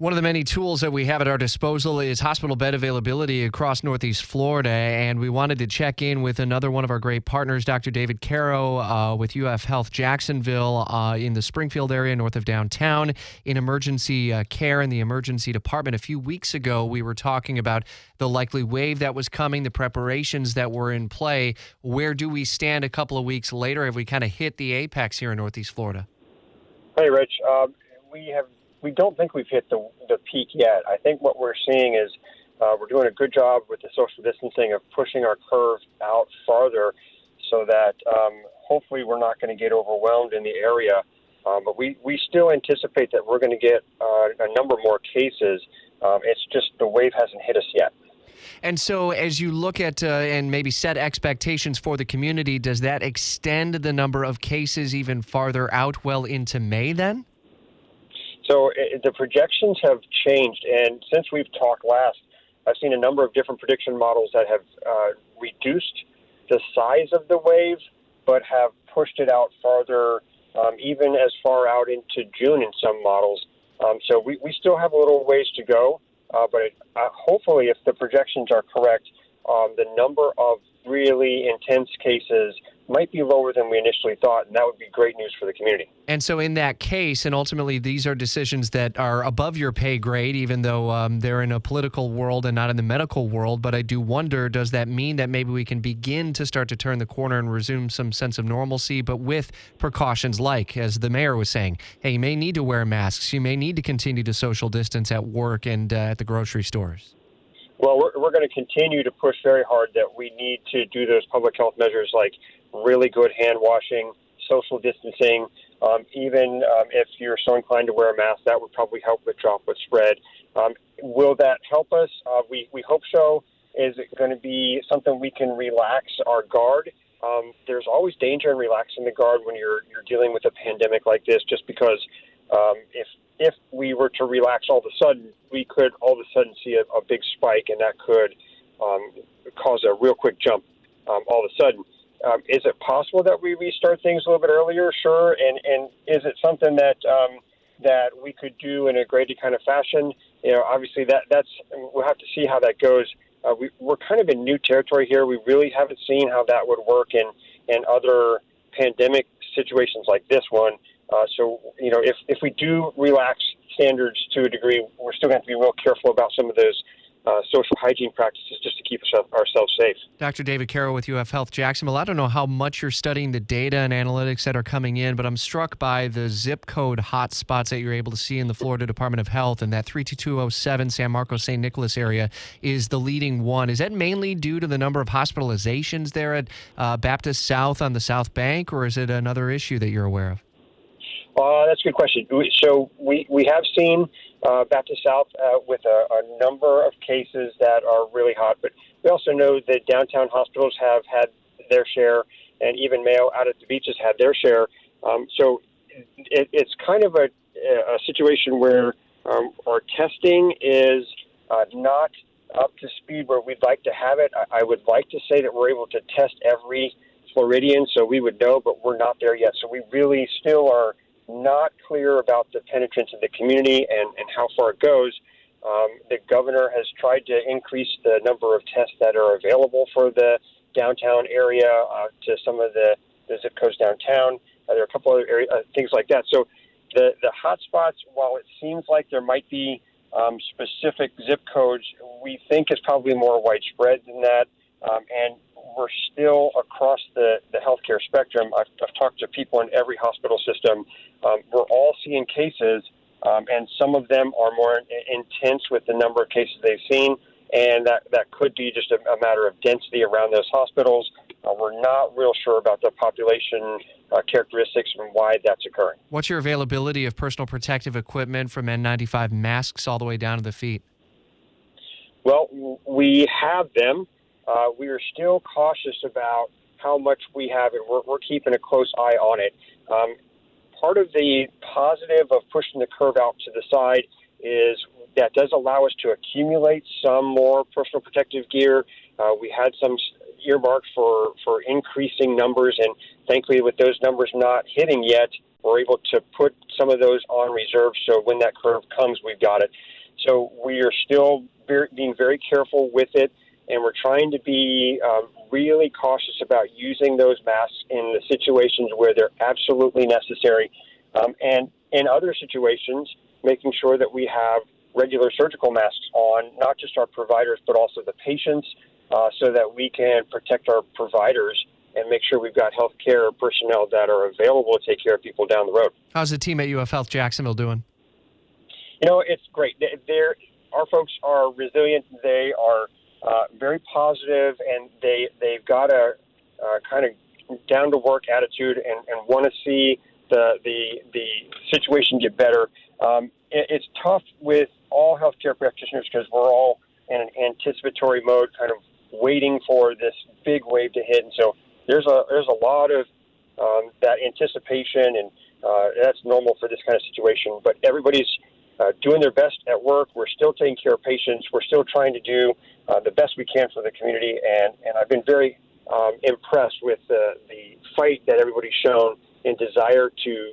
One of the many tools that we have at our disposal is hospital bed availability across Northeast Florida. And we wanted to check in with another one of our great partners, Dr. David Caro uh, with UF Health Jacksonville uh, in the Springfield area north of downtown in emergency uh, care in the emergency department. A few weeks ago, we were talking about the likely wave that was coming, the preparations that were in play. Where do we stand a couple of weeks later? Have we kind of hit the apex here in Northeast Florida? Hey, Rich. Um, we have we don't think we've hit the the peak yet. I think what we're seeing is uh, we're doing a good job with the social distancing of pushing our curve out farther, so that um, hopefully we're not going to get overwhelmed in the area. Um, but we, we still anticipate that we're going to get uh, a number more cases. Um, it's just the wave hasn't hit us yet. And so, as you look at uh, and maybe set expectations for the community, does that extend the number of cases even farther out well into May then? So it, the projections have changed, and since we've talked last, I've seen a number of different prediction models that have uh, reduced the size of the wave, but have pushed it out farther, um, even as far out into June in some models. Um, so we, we still have a little ways to go, uh, but it, uh, hopefully, if the projections are correct, um, the number of really intense cases might be lower than we initially thought, and that would be great news for the community. And so, in that case, and ultimately, these are decisions that are above your pay grade, even though um, they're in a political world and not in the medical world. But I do wonder does that mean that maybe we can begin to start to turn the corner and resume some sense of normalcy, but with precautions like, as the mayor was saying, hey, you may need to wear masks, you may need to continue to social distance at work and uh, at the grocery stores? We're going to continue to push very hard that we need to do those public health measures like really good hand washing, social distancing. Um, even um, if you're so inclined to wear a mask, that would probably help with droplet spread. Um, will that help us? Uh, we, we hope so. Is it going to be something we can relax our guard? Um, there's always danger in relaxing the guard when you're you're dealing with a pandemic like this, just because um, if if we were to relax all of a sudden, we could all of a sudden see a, a big spike, and that could um, cause a real quick jump um, all of a sudden. Um, is it possible that we restart things a little bit earlier? Sure. And and is it something that um, that we could do in a graded kind of fashion? You know, obviously that that's we'll have to see how that goes. Uh, we, we're kind of in new territory here. We really haven't seen how that would work in in other pandemic situations like this one. Uh, so, you know, if, if we do relax standards to a degree, we're still going to have to be real careful about some of those uh, social hygiene practices just to keep us, ourselves safe. Dr. David Caro with UF Health Jacksonville. I don't know how much you're studying the data and analytics that are coming in, but I'm struck by the zip code hotspots that you're able to see in the Florida Department of Health, and that 32207 San Marcos St. Nicholas area is the leading one. Is that mainly due to the number of hospitalizations there at uh, Baptist South on the South Bank, or is it another issue that you're aware of? Uh, that's a good question. So we, we have seen uh, Baptist South uh, with a, a, number of cases that are really hot, but we also know that downtown hospitals have had their share, and even Mayo out at the beaches had their share. Um, so it, it's kind of a, a situation where um, our testing is uh, not up to speed where we'd like to have it. I, I would like to say that we're able to test every Floridian, so we would know, but we're not there yet. So we really still are not clear about the penetrance of the community and, and how far it goes. Um, the governor has tried to increase the number of tests that are available for the downtown area uh, to some of the, the zip codes downtown. Uh, there are a couple other area, uh, things like that. So the the hotspots, while it seems like there might be um, specific zip codes, we think is probably more widespread than that. Um, and we're still across the, the healthcare spectrum. I've, I've talked to people in every hospital system. Um, we're all seeing cases, um, and some of them are more intense with the number of cases they've seen, and that, that could be just a, a matter of density around those hospitals. Uh, we're not real sure about the population uh, characteristics and why that's occurring. What's your availability of personal protective equipment from N95 masks all the way down to the feet? Well, we have them. Uh, we are still cautious about how much we have, and we're, we're keeping a close eye on it. Um, part of the positive of pushing the curve out to the side is that does allow us to accumulate some more personal protective gear. Uh, we had some earmarked for, for increasing numbers, and thankfully, with those numbers not hitting yet, we're able to put some of those on reserve. So when that curve comes, we've got it. So we are still very, being very careful with it, and we're trying to be um, really cautious about using those masks in the situations where they're absolutely necessary, um, and in other situations, making sure that we have regular surgical masks on, not just our providers, but also the patients, uh, so that we can protect our providers and make sure we've got healthcare personnel that are available to take care of people down the road. How's the team at UF Health Jacksonville doing? You know, it's great. They're, our folks are resilient. They are uh, very positive, and they they've got a uh, kind of down to work attitude and, and want to see the the the situation get better. Um, it, it's tough with all healthcare practitioners because we're all in an anticipatory mode, kind of waiting for this big wave to hit, and so there's a there's a lot of um, that anticipation, and uh, that's normal for this kind of situation. But everybody's uh, doing their best at work. We're still taking care of patients. We're still trying to do uh, the best we can for the community, and and I've been very um, impressed with the the fight that everybody's shown in desire to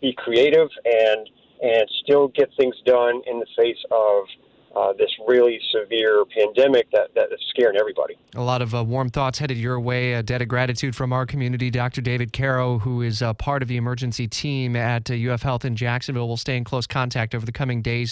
be creative and and still get things done in the face of uh, this really severe pandemic that, that is scaring everybody. A lot of uh, warm thoughts headed your way. A debt of gratitude from our community. Dr. David Caro, who is uh, part of the emergency team at UF uh, Health in Jacksonville, will stay in close contact over the coming days.